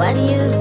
what you've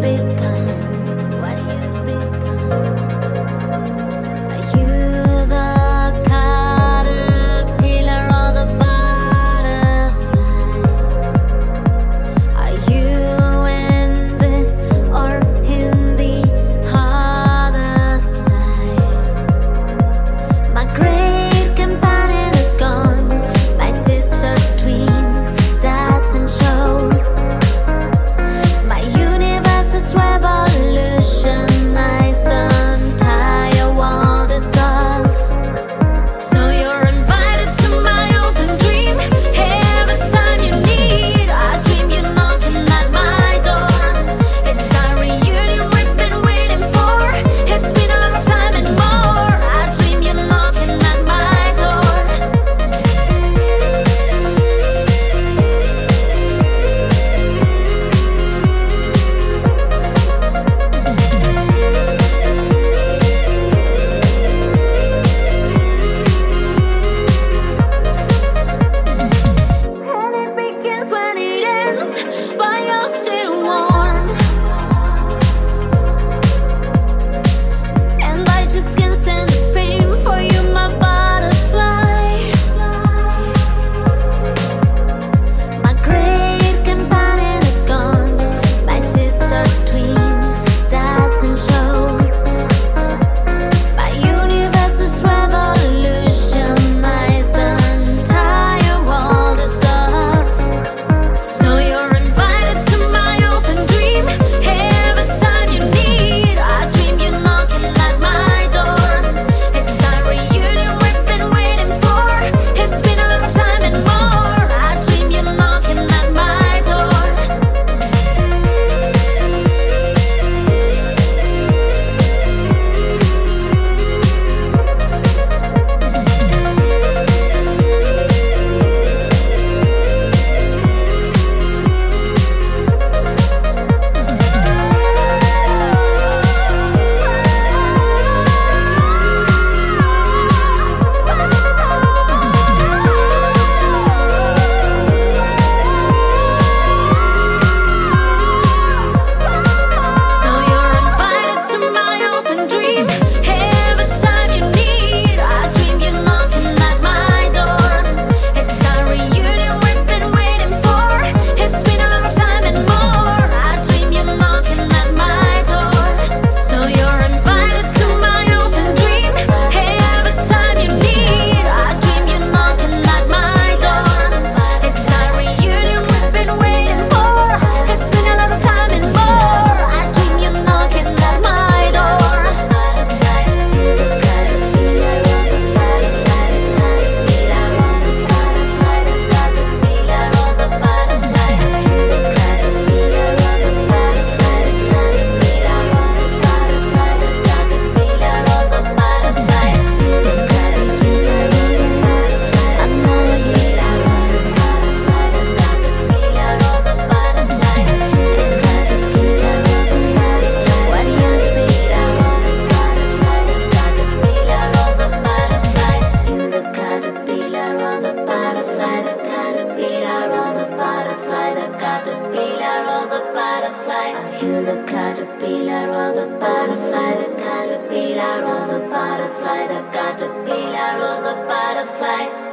butterfly. Are you the caterpillar or the butterfly? The caterpillar or the butterfly? The caterpillar or the butterfly?